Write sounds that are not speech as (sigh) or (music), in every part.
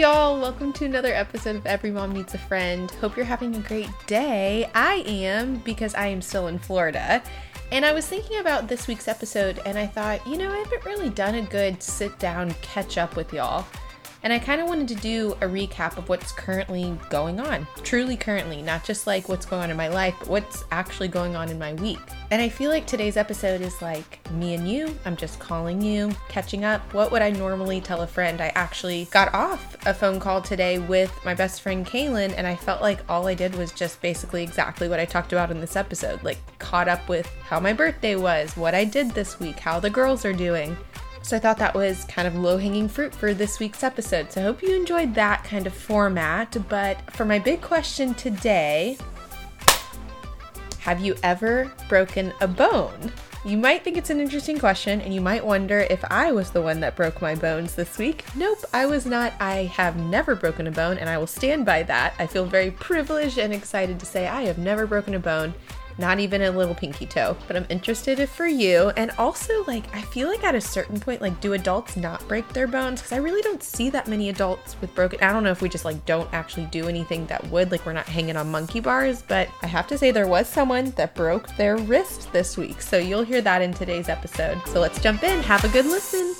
y'all. Welcome to another episode of Every Mom Needs a Friend. Hope you're having a great day. I am because I am still in Florida. And I was thinking about this week's episode and I thought, you know, I haven't really done a good sit down catch up with y'all. And I kind of wanted to do a recap of what's currently going on. Truly currently, not just like what's going on in my life, but what's actually going on in my week. And I feel like today's episode is like me and you. I'm just calling you, catching up. What would I normally tell a friend? I actually got off a phone call today with my best friend Kaylin, and I felt like all I did was just basically exactly what I talked about in this episode like, caught up with how my birthday was, what I did this week, how the girls are doing. So I thought that was kind of low hanging fruit for this week's episode. So I hope you enjoyed that kind of format. But for my big question today, have you ever broken a bone? You might think it's an interesting question, and you might wonder if I was the one that broke my bones this week. Nope, I was not. I have never broken a bone, and I will stand by that. I feel very privileged and excited to say I have never broken a bone not even a little pinky toe. But I'm interested if for you. And also, like, I feel like at a certain point, like, do adults not break their bones? Because I really don't see that many adults with broken. I don't know if we just like don't actually do anything that would, like, we're not hanging on monkey bars. But I have to say, there was someone that broke their wrist this week. So you'll hear that in today's episode. So let's jump in. Have a good listen.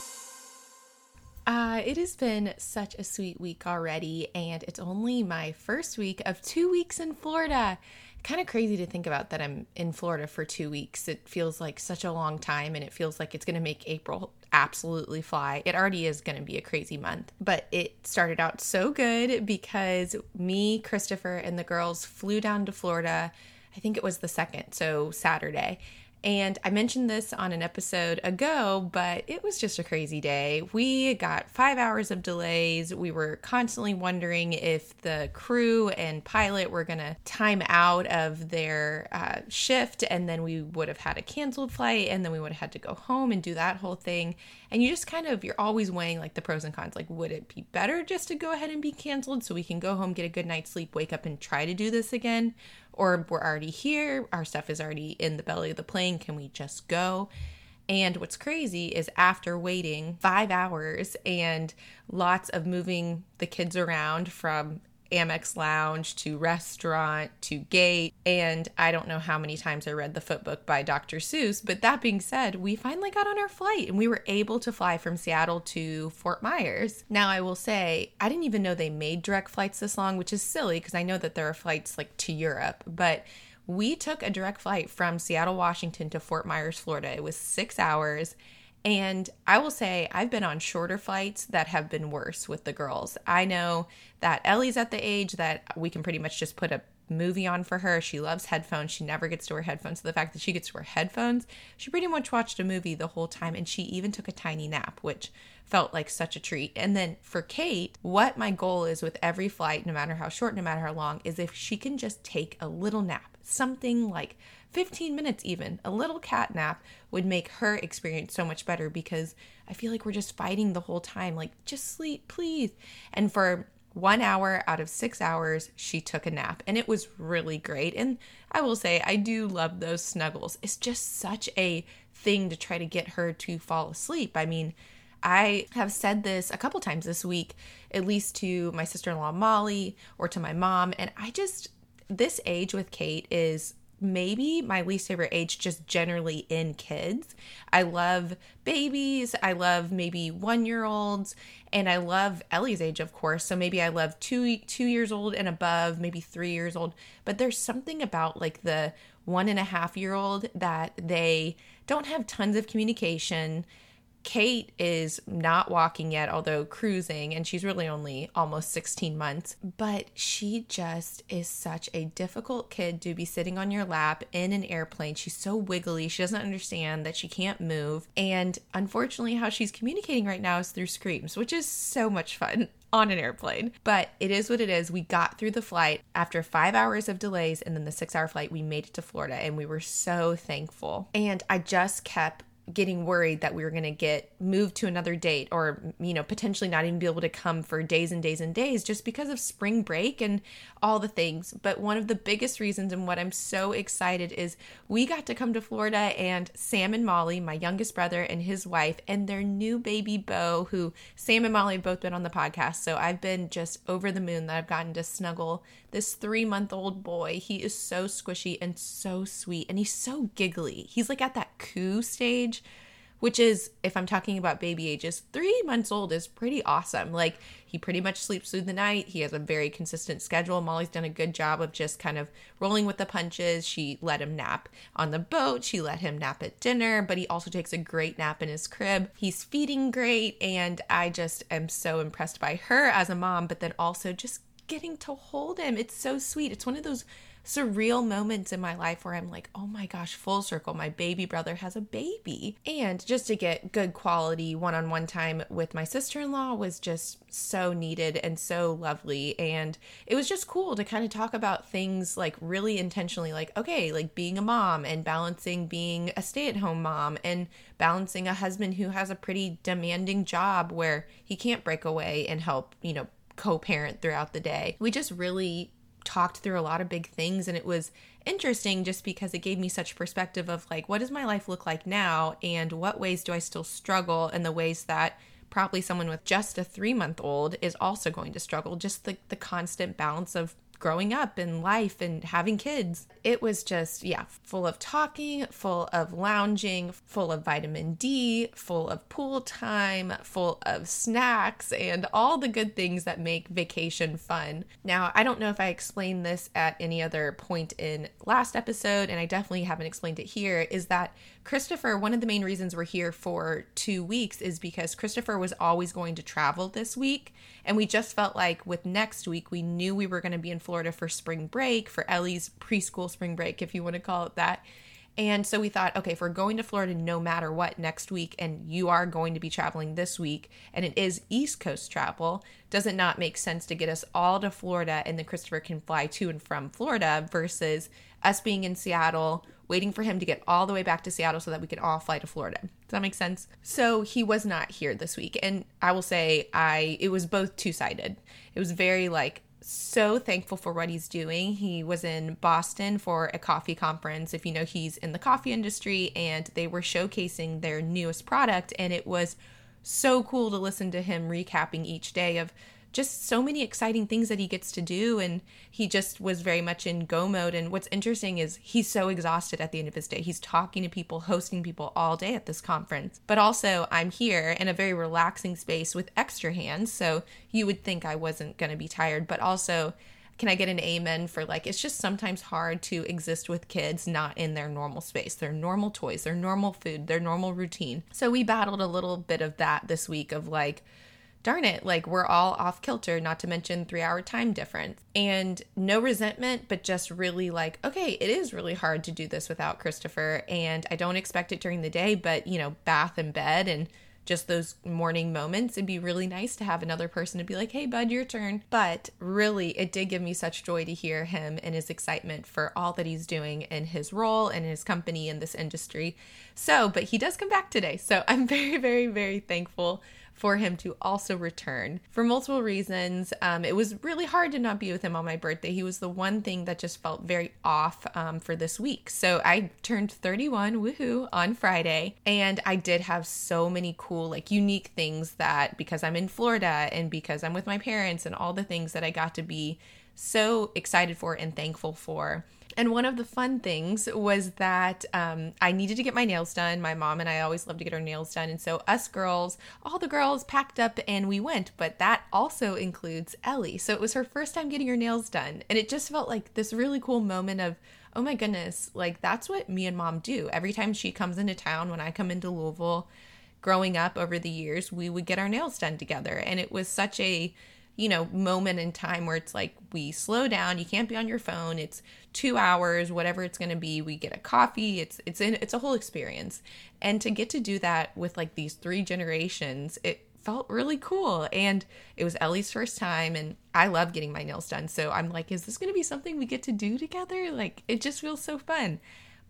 Uh, it has been such a sweet week already, and it's only my first week of two weeks in Florida kind of crazy to think about that I'm in Florida for two weeks. It feels like such a long time, and it feels like it's going to make April absolutely fly. It already is going to be a crazy month, but it started out so good because me, Christopher, and the girls flew down to Florida. I think it was the second, so Saturday. And I mentioned this on an episode ago, but it was just a crazy day. We got five hours of delays. We were constantly wondering if the crew and pilot were going to time out of their uh, shift, and then we would have had a canceled flight, and then we would have had to go home and do that whole thing. And you just kind of, you're always weighing like the pros and cons. Like, would it be better just to go ahead and be canceled so we can go home, get a good night's sleep, wake up, and try to do this again? Or we're already here, our stuff is already in the belly of the plane, can we just go? And what's crazy is after waiting five hours and lots of moving the kids around from Amex Lounge to restaurant to gate. And I don't know how many times I read the Foot Book by Dr. Seuss. But that being said, we finally got on our flight and we were able to fly from Seattle to Fort Myers. Now, I will say, I didn't even know they made direct flights this long, which is silly because I know that there are flights like to Europe. But we took a direct flight from Seattle, Washington to Fort Myers, Florida. It was six hours and I will say, I've been on shorter flights that have been worse with the girls. I know that Ellie's at the age that we can pretty much just put a movie on for her. She loves headphones. She never gets to wear headphones. So the fact that she gets to wear headphones, she pretty much watched a movie the whole time. And she even took a tiny nap, which felt like such a treat. And then for Kate, what my goal is with every flight, no matter how short, no matter how long, is if she can just take a little nap, something like 15 minutes even a little cat nap would make her experience so much better because i feel like we're just fighting the whole time like just sleep please and for one hour out of six hours she took a nap and it was really great and i will say i do love those snuggles it's just such a thing to try to get her to fall asleep i mean I have said this a couple times this week, at least to my sister in law Molly or to my mom. And I just, this age with Kate is maybe my least favorite age just generally in kids. I love babies, I love maybe 1-year-olds, and I love Ellie's age of course. So maybe I love 2 2 years old and above, maybe 3 years old, but there's something about like the one and a half year old that they don't have tons of communication Kate is not walking yet, although cruising, and she's really only almost 16 months. But she just is such a difficult kid to be sitting on your lap in an airplane. She's so wiggly. She doesn't understand that she can't move. And unfortunately, how she's communicating right now is through screams, which is so much fun (laughs) on an airplane. But it is what it is. We got through the flight after five hours of delays, and then the six hour flight, we made it to Florida, and we were so thankful. And I just kept getting worried that we were going to get moved to another date or you know potentially not even be able to come for days and days and days just because of spring break and all the things. But one of the biggest reasons and what I'm so excited is we got to come to Florida and Sam and Molly my youngest brother and his wife and their new baby Bo who Sam and Molly have both been on the podcast. So I've been just over the moon that I've gotten to snuggle this 3 month old boy. He is so squishy and so sweet and he's so giggly. He's like at that coo stage which is if i'm talking about baby ages three months old is pretty awesome. Like he pretty much sleeps through the night. He has a very consistent schedule. Molly's done a good job of just kind of rolling with the punches. She let him nap on the boat. She let him nap at dinner but he also takes a great nap in his crib. He's feeding great and i just am so impressed by her as a mom but then also just getting to hold him. It's so sweet. It's one of those surreal moments in my life where I'm like, oh my gosh, full circle, my baby brother has a baby. And just to get good quality one on one time with my sister in law was just so needed and so lovely. And it was just cool to kind of talk about things like really intentionally, like, okay, like being a mom and balancing being a stay at home mom and balancing a husband who has a pretty demanding job where he can't break away and help, you know, co parent throughout the day. We just really talked through a lot of big things and it was interesting just because it gave me such perspective of like what does my life look like now and what ways do I still struggle and the ways that probably someone with just a 3 month old is also going to struggle. Just the the constant balance of growing up and life and having kids. It was just, yeah, full of talking, full of lounging, full of vitamin D, full of pool time, full of snacks, and all the good things that make vacation fun. Now, I don't know if I explained this at any other point in last episode, and I definitely haven't explained it here, is that Christopher, one of the main reasons we're here for two weeks is because Christopher was always going to travel this week. And we just felt like with next week, we knew we were going to be in Florida for spring break, for Ellie's preschool spring break, if you want to call it that. And so we thought, okay, if we're going to Florida no matter what next week, and you are going to be traveling this week, and it is East Coast travel, does it not make sense to get us all to Florida and then Christopher can fly to and from Florida versus us being in Seattle waiting for him to get all the way back to Seattle so that we could all fly to Florida. Does that make sense? So he was not here this week. And I will say I it was both two-sided. It was very like so thankful for what he's doing. He was in Boston for a coffee conference. If you know, he's in the coffee industry and they were showcasing their newest product and it was so cool to listen to him recapping each day of just so many exciting things that he gets to do. And he just was very much in go mode. And what's interesting is he's so exhausted at the end of his day. He's talking to people, hosting people all day at this conference. But also, I'm here in a very relaxing space with extra hands. So you would think I wasn't going to be tired, but also, can I get an amen for like it's just sometimes hard to exist with kids not in their normal space, their normal toys, their normal food, their normal routine. So we battled a little bit of that this week of like darn it, like we're all off kilter, not to mention three hour time difference. And no resentment, but just really like, okay, it is really hard to do this without Christopher. And I don't expect it during the day, but you know, bath and bed and just those morning moments, it'd be really nice to have another person to be like, hey, bud, your turn. But really, it did give me such joy to hear him and his excitement for all that he's doing in his role and his company in this industry. So, but he does come back today. So (laughs) I'm very, very, very thankful for him to also return for multiple reasons. Um, it was really hard to not be with him on my birthday. He was the one thing that just felt very off um, for this week. So I turned 31, woohoo, on Friday, and I did have so many cool, like unique things that because I'm in Florida and because I'm with my parents and all the things that I got to be so excited for and thankful for. And one of the fun things was that um, I needed to get my nails done. My mom and I always love to get our nails done. And so, us girls, all the girls packed up and we went. But that also includes Ellie. So, it was her first time getting her nails done. And it just felt like this really cool moment of, oh my goodness, like that's what me and mom do. Every time she comes into town, when I come into Louisville, growing up over the years, we would get our nails done together. And it was such a you know, moment in time where it's like we slow down, you can't be on your phone. It's 2 hours, whatever it's going to be. We get a coffee. It's it's in, it's a whole experience. And to get to do that with like these three generations, it felt really cool. And it was Ellie's first time and I love getting my nails done. So I'm like, is this going to be something we get to do together? Like it just feels so fun.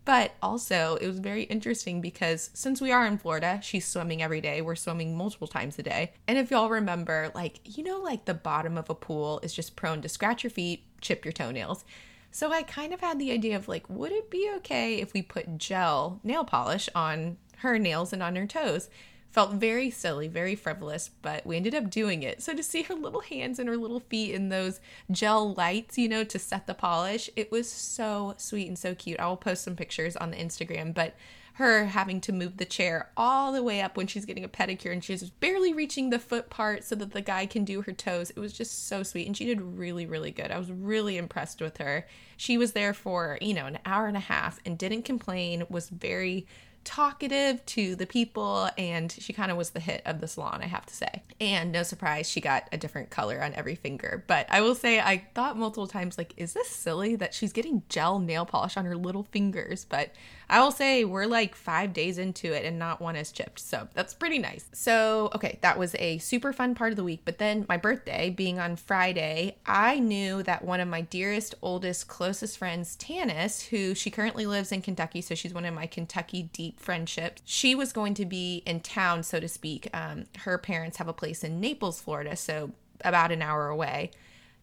But also, it was very interesting because since we are in Florida, she's swimming every day. We're swimming multiple times a day. And if y'all remember, like, you know, like the bottom of a pool is just prone to scratch your feet, chip your toenails. So I kind of had the idea of like, would it be okay if we put gel nail polish on her nails and on her toes? Felt very silly, very frivolous, but we ended up doing it. So to see her little hands and her little feet in those gel lights, you know, to set the polish, it was so sweet and so cute. I will post some pictures on the Instagram, but her having to move the chair all the way up when she's getting a pedicure and she's barely reaching the foot part so that the guy can do her toes. It was just so sweet and she did really really good. I was really impressed with her. She was there for, you know, an hour and a half and didn't complain, was very talkative to the people and she kind of was the hit of the salon i have to say. And no surprise she got a different color on every finger. But i will say i thought multiple times like is this silly that she's getting gel nail polish on her little fingers? But I will say we're like five days into it and not one is chipped. So that's pretty nice. So, okay, that was a super fun part of the week. But then my birthday being on Friday, I knew that one of my dearest, oldest, closest friends, Tanis, who she currently lives in Kentucky, so she's one of my Kentucky deep friendships, she was going to be in town, so to speak. Um, her parents have a place in Naples, Florida, so about an hour away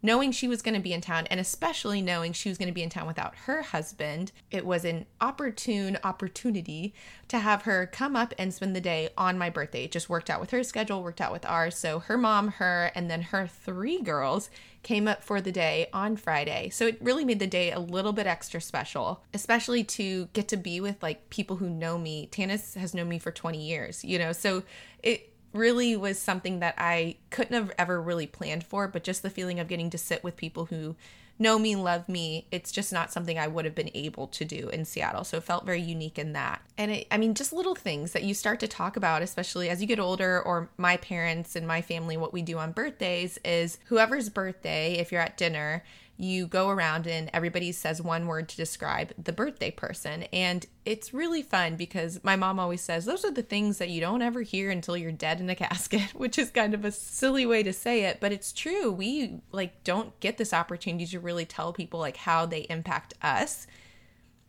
knowing she was going to be in town and especially knowing she was going to be in town without her husband, it was an opportune opportunity to have her come up and spend the day on my birthday. It just worked out with her schedule, worked out with ours. So her mom, her, and then her three girls came up for the day on Friday. So it really made the day a little bit extra special, especially to get to be with like people who know me. Tanis has known me for 20 years, you know. So it really was something that I couldn't have ever really planned for, but just the feeling of getting to sit with people who know me, love me, it's just not something I would have been able to do in Seattle. So it felt very unique in that. And it, I mean, just little things that you start to talk about, especially as you get older, or my parents and my family, what we do on birthdays is whoever's birthday, if you're at dinner, you go around and everybody says one word to describe the birthday person. And it's really fun because my mom always says those are the things that you don't ever hear until you're dead in a (laughs) casket, (laughs) which is kind of a silly way to say it, but it's true. We like don't get this opportunity to really tell people like how they impact us.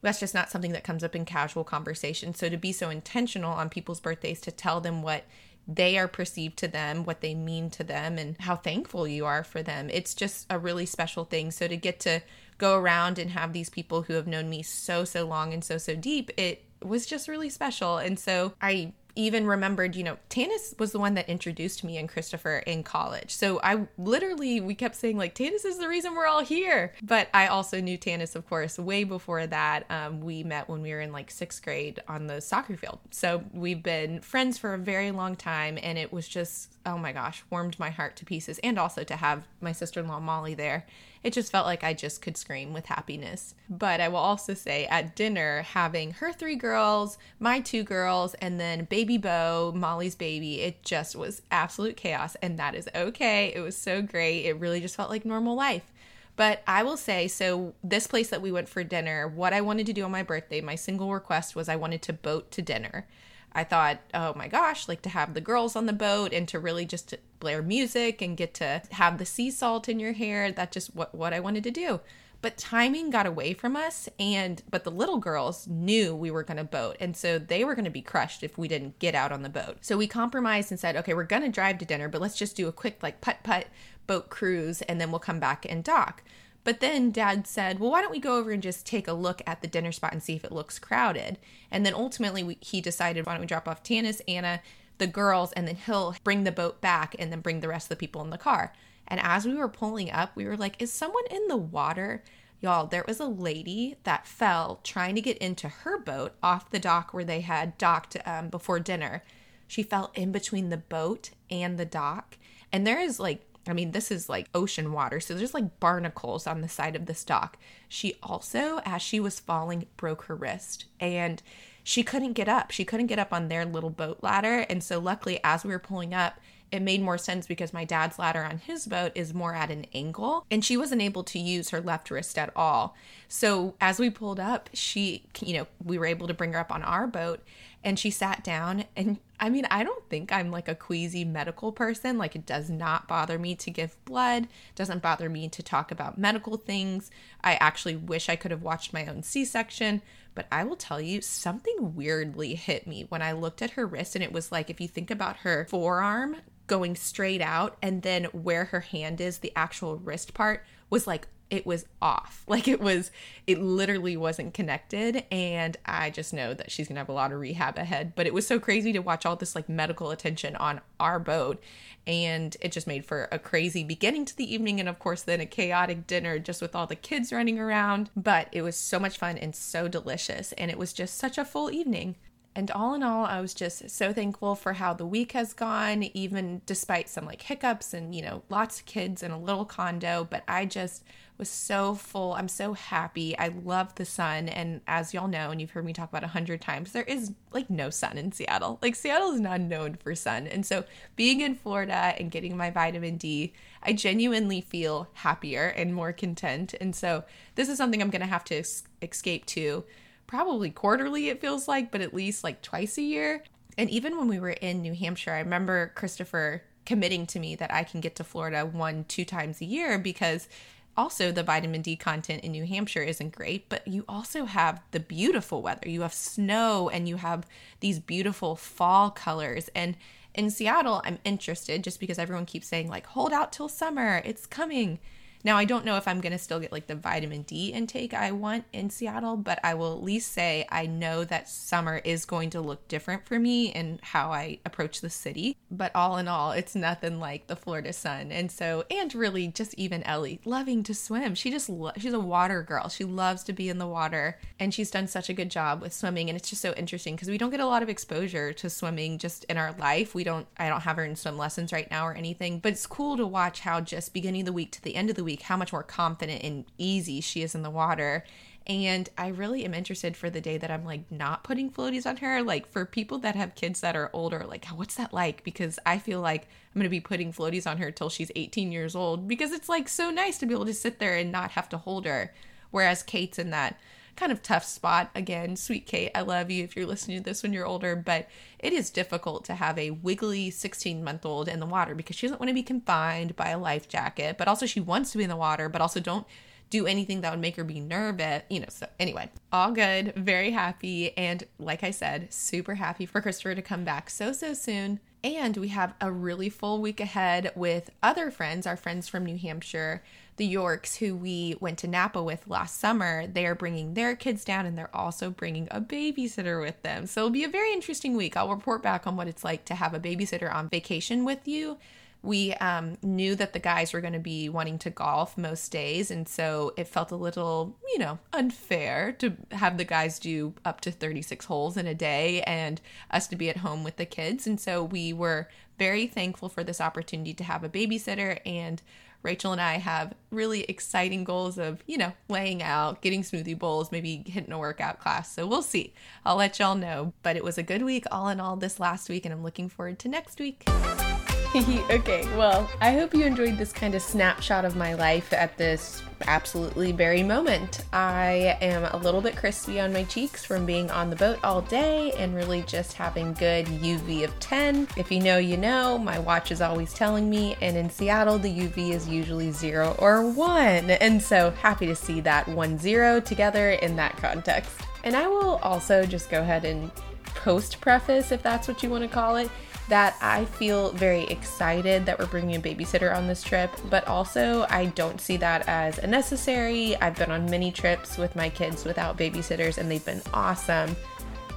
That's just not something that comes up in casual conversation. So to be so intentional on people's birthdays to tell them what they are perceived to them, what they mean to them, and how thankful you are for them. It's just a really special thing. So to get to go around and have these people who have known me so, so long and so, so deep, it was just really special. And so I even remembered, you know, Tanis was the one that introduced me and Christopher in college. So I literally, we kept saying, like, Tanis is the reason we're all here. But I also knew Tanis, of course, way before that. Um, we met when we were in like sixth grade on the soccer field. So we've been friends for a very long time. And it was just, oh my gosh, warmed my heart to pieces. And also to have my sister in law, Molly, there it just felt like I just could scream with happiness. But I will also say at dinner, having her three girls, my two girls, and then baby Bo, Molly's baby, it just was absolute chaos. And that is okay. It was so great. It really just felt like normal life. But I will say, so this place that we went for dinner, what I wanted to do on my birthday, my single request was I wanted to boat to dinner. I thought, oh my gosh, like to have the girls on the boat and to really just blare music and get to have the sea salt in your hair. That's just what, what I wanted to do. But timing got away from us and but the little girls knew we were going to boat and so they were going to be crushed if we didn't get out on the boat. So we compromised and said, "Okay, we're going to drive to dinner, but let's just do a quick like putt-putt boat cruise and then we'll come back and dock." But then dad said, well, why don't we go over and just take a look at the dinner spot and see if it looks crowded? And then ultimately, we, he decided, why don't we drop off Tanis, Anna, the girls, and then he'll bring the boat back and then bring the rest of the people in the car. And as we were pulling up, we were like, is someone in the water? Y'all, there was a lady that fell trying to get into her boat off the dock where they had docked um, before dinner. She fell in between the boat and the dock. And there is like I mean, this is like ocean water, so there's like barnacles on the side of this dock. She also, as she was falling, broke her wrist and she couldn't get up. She couldn't get up on their little boat ladder. And so, luckily, as we were pulling up, it made more sense because my dad's ladder on his boat is more at an angle and she wasn't able to use her left wrist at all. So as we pulled up, she, you know, we were able to bring her up on our boat and she sat down and I mean, I don't think I'm like a queasy medical person. Like, it does not bother me to give blood, doesn't bother me to talk about medical things. I actually wish I could have watched my own C section, but I will tell you, something weirdly hit me when I looked at her wrist. And it was like, if you think about her forearm going straight out, and then where her hand is, the actual wrist part was like it was off. (laughs) Like it was, it literally wasn't connected. And I just know that she's gonna have a lot of rehab ahead. But it was so crazy to watch all this like medical attention on our boat. And it just made for a crazy beginning to the evening. And of course, then a chaotic dinner just with all the kids running around. But it was so much fun and so delicious. And it was just such a full evening. And all in all, I was just so thankful for how the week has gone, even despite some like hiccups and, you know, lots of kids and a little condo. But I just was so full. I'm so happy. I love the sun. And as y'all know, and you've heard me talk about a hundred times, there is like no sun in Seattle. Like Seattle is not known for sun. And so being in Florida and getting my vitamin D, I genuinely feel happier and more content. And so this is something I'm going to have to escape to probably quarterly, it feels like, but at least like twice a year. And even when we were in New Hampshire, I remember Christopher committing to me that I can get to Florida one, two times a year because also the vitamin D content in New Hampshire isn't great, but you also have the beautiful weather. You have snow and you have these beautiful fall colors. And in Seattle, I'm interested just because everyone keeps saying, like, hold out till summer, it's coming. Now, I don't know if I'm going to still get like the vitamin D intake I want in Seattle, but I will at least say I know that summer is going to look different for me and how I approach the city. But all in all, it's nothing like the Florida sun. And so, and really just even Ellie loving to swim. She just, lo- she's a water girl. She loves to be in the water and she's done such a good job with swimming. And it's just so interesting because we don't get a lot of exposure to swimming just in our life. We don't, I don't have her in swim lessons right now or anything, but it's cool to watch how just beginning of the week to the end of the week, how much more confident and easy she is in the water. And I really am interested for the day that I'm like not putting floaties on her. Like for people that have kids that are older, like what's that like? Because I feel like I'm gonna be putting floaties on her till she's 18 years old because it's like so nice to be able to sit there and not have to hold her. Whereas Kate's in that kind of tough spot. Again, sweet Kate, I love you if you're listening to this when you're older, but it is difficult to have a wiggly 16 month old in the water because she doesn't want to be confined by a life jacket, but also she wants to be in the water, but also don't do anything that would make her be nervous, you know. So, anyway, all good, very happy. And like I said, super happy for Christopher to come back so, so soon. And we have a really full week ahead with other friends, our friends from New Hampshire the Yorks, who we went to Napa with last summer, they are bringing their kids down and they're also bringing a babysitter with them. So it'll be a very interesting week. I'll report back on what it's like to have a babysitter on vacation with you. We um, knew that the guys were going to be wanting to golf most days, and so it felt a little, you know, unfair to have the guys do up to 36 holes in a day and us to be at home with the kids. And so we were very thankful for this opportunity to have a babysitter and Rachel and I have really exciting goals of, you know, laying out, getting smoothie bowls, maybe hitting a workout class. So we'll see. I'll let y'all know. But it was a good week all in all this last week, and I'm looking forward to next week. (laughs) okay, well, I hope you enjoyed this kind of snapshot of my life at this absolutely very moment. I am a little bit crispy on my cheeks from being on the boat all day and really just having good UV of 10. If you know, you know, my watch is always telling me, and in Seattle, the UV is usually 0 or 1. And so happy to see that one zero together in that context. And I will also just go ahead and post preface, if that's what you want to call it that I feel very excited that we're bringing a babysitter on this trip, but also I don't see that as a necessary. I've been on many trips with my kids without babysitters and they've been awesome.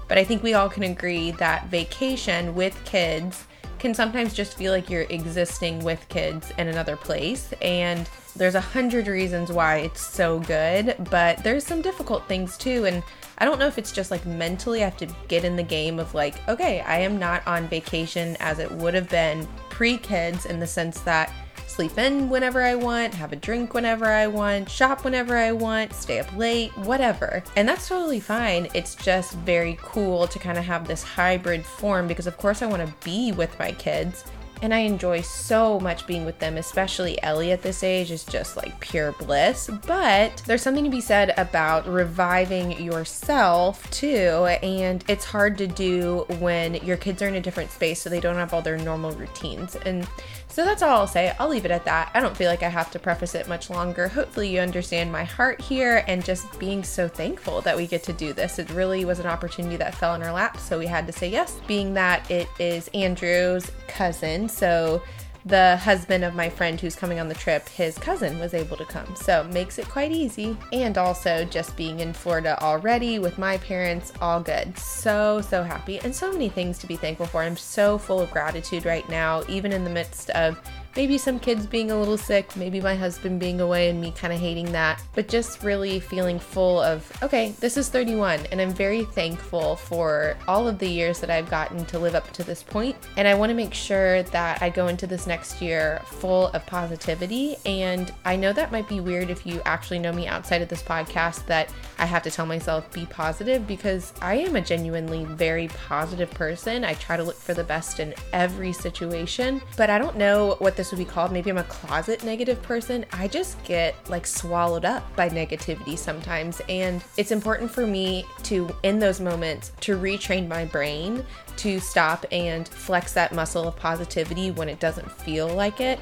But I think we all can agree that vacation with kids can sometimes just feel like you're existing with kids in another place. And there's a hundred reasons why it's so good, but there's some difficult things too. And I don't know if it's just like mentally I have to get in the game of like, okay, I am not on vacation as it would have been pre kids in the sense that sleep in whenever I want, have a drink whenever I want, shop whenever I want, stay up late, whatever. And that's totally fine. It's just very cool to kind of have this hybrid form because, of course, I want to be with my kids and I enjoy so much being with them, especially Ellie at this age is just like pure bliss. But there's something to be said about reviving yourself too, and it's hard to do when your kids are in a different space so they don't have all their normal routines. And so that's all I'll say. I'll leave it at that. I don't feel like I have to preface it much longer. Hopefully, you understand my heart here and just being so thankful that we get to do this. It really was an opportunity that fell in our lap, so we had to say yes, being that it is Andrew's cousin. So the husband of my friend who's coming on the trip, his cousin was able to come. So makes it quite easy. And also just being in Florida already with my parents, all good. So, so happy and so many things to be thankful for. I'm so full of gratitude right now, even in the midst of maybe some kids being a little sick, maybe my husband being away and me kind of hating that, but just really feeling full of, okay, this is 31, and I'm very thankful for all of the years that I've gotten to live up to this point. And I want to make sure that I go into this next year full of positivity. And I know that might be weird if you actually know me outside of this podcast that I have to tell myself be positive because I am a genuinely very positive person. I try to look for the best in every situation, but I don't know what this would be called. Maybe I'm a closet negative person. I just get like swallowed up by negativity sometimes. And it's important for me to, in those moments, to retrain my brain to stop and flex that muscle of positivity when it doesn't feel like it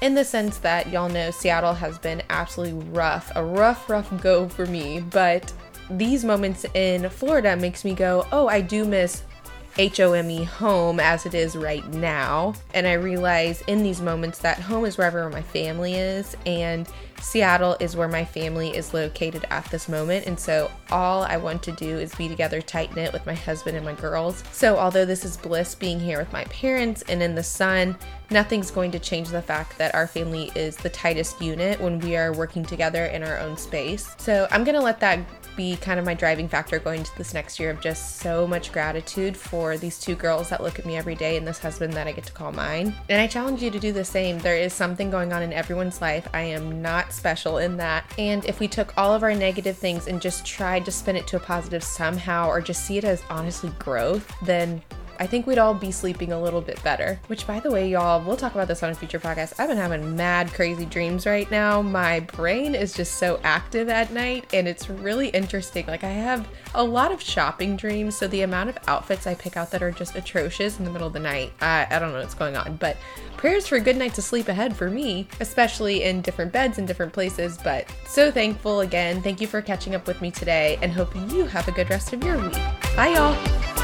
in the sense that y'all know Seattle has been absolutely rough, a rough, rough go for me. But these moments in Florida makes me go, oh, I do miss H O M E home as it is right now. And I realize in these moments that home is wherever my family is, and Seattle is where my family is located at this moment. And so all I want to do is be together tight knit with my husband and my girls. So although this is bliss being here with my parents and in the sun, nothing's going to change the fact that our family is the tightest unit when we are working together in our own space. So I'm going to let that be kind of my driving factor going into this next year of just so much gratitude for these two girls that look at me every day and this husband that I get to call mine. And I challenge you to do the same. There is something going on in everyone's life. I am not special in that. And if we took all of our negative things and just tried to spin it to a positive somehow or just see it as honestly growth, then I think we'd all be sleeping a little bit better. Which, by the way, y'all, we'll talk about this on a future podcast. I've been having mad crazy dreams right now. My brain is just so active at night, and it's really interesting. Like, I have a lot of shopping dreams, so the amount of outfits I pick out that are just atrocious in the middle of the night, I, I don't know what's going on. But prayers for a good night to sleep ahead for me, especially in different beds in different places. But so thankful again. Thank you for catching up with me today, and hope you have a good rest of your week. Bye, y'all.